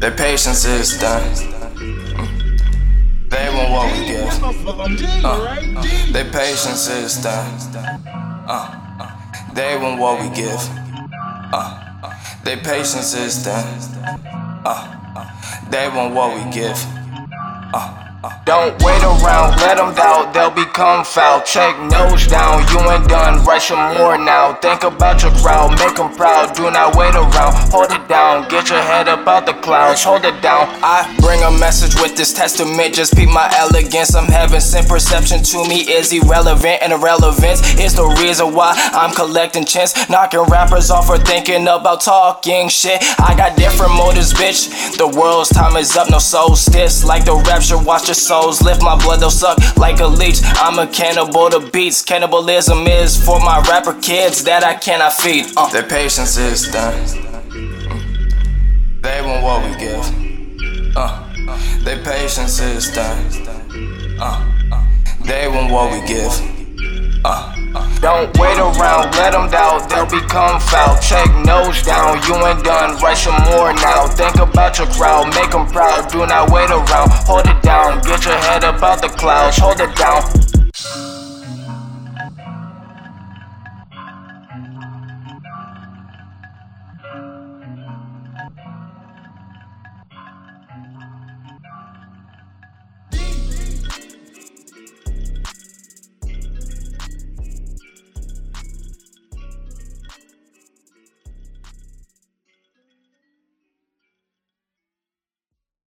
Their patience is done. They what we give. Uh, their patience is done. Uh, they want what we give. Uh, their patience is done. Uh, they want what we give. Uh, don't wait around, let them doubt, they'll become foul. Check nose down, you ain't done, write some more now. Think about your crowd, make them proud, do not wait around. Hold it down, get your head up out the clouds, hold it down. I bring a message with this testament, just peep my elegance. I'm heaven sent, perception to me is irrelevant, and irrelevance is the reason why I'm collecting chins. Knocking rappers off for thinking about talking shit. I got different motives, bitch. The world's time is up, no solstice. Like the rapture, watch the souls lift my blood, they'll suck like a leech. I'm a cannibal to beats. Cannibalism is for my rapper kids that I cannot feed. Uh. Their patience is done. They want what we give. Uh. Their patience is done. Uh. They want what we give. Uh. Don't wait around, let them doubt, they'll become foul. Check nose down, you ain't done, write some more now. Think about your crowd, make them proud, do not wait around. Hold it head out the clouds, hold it down.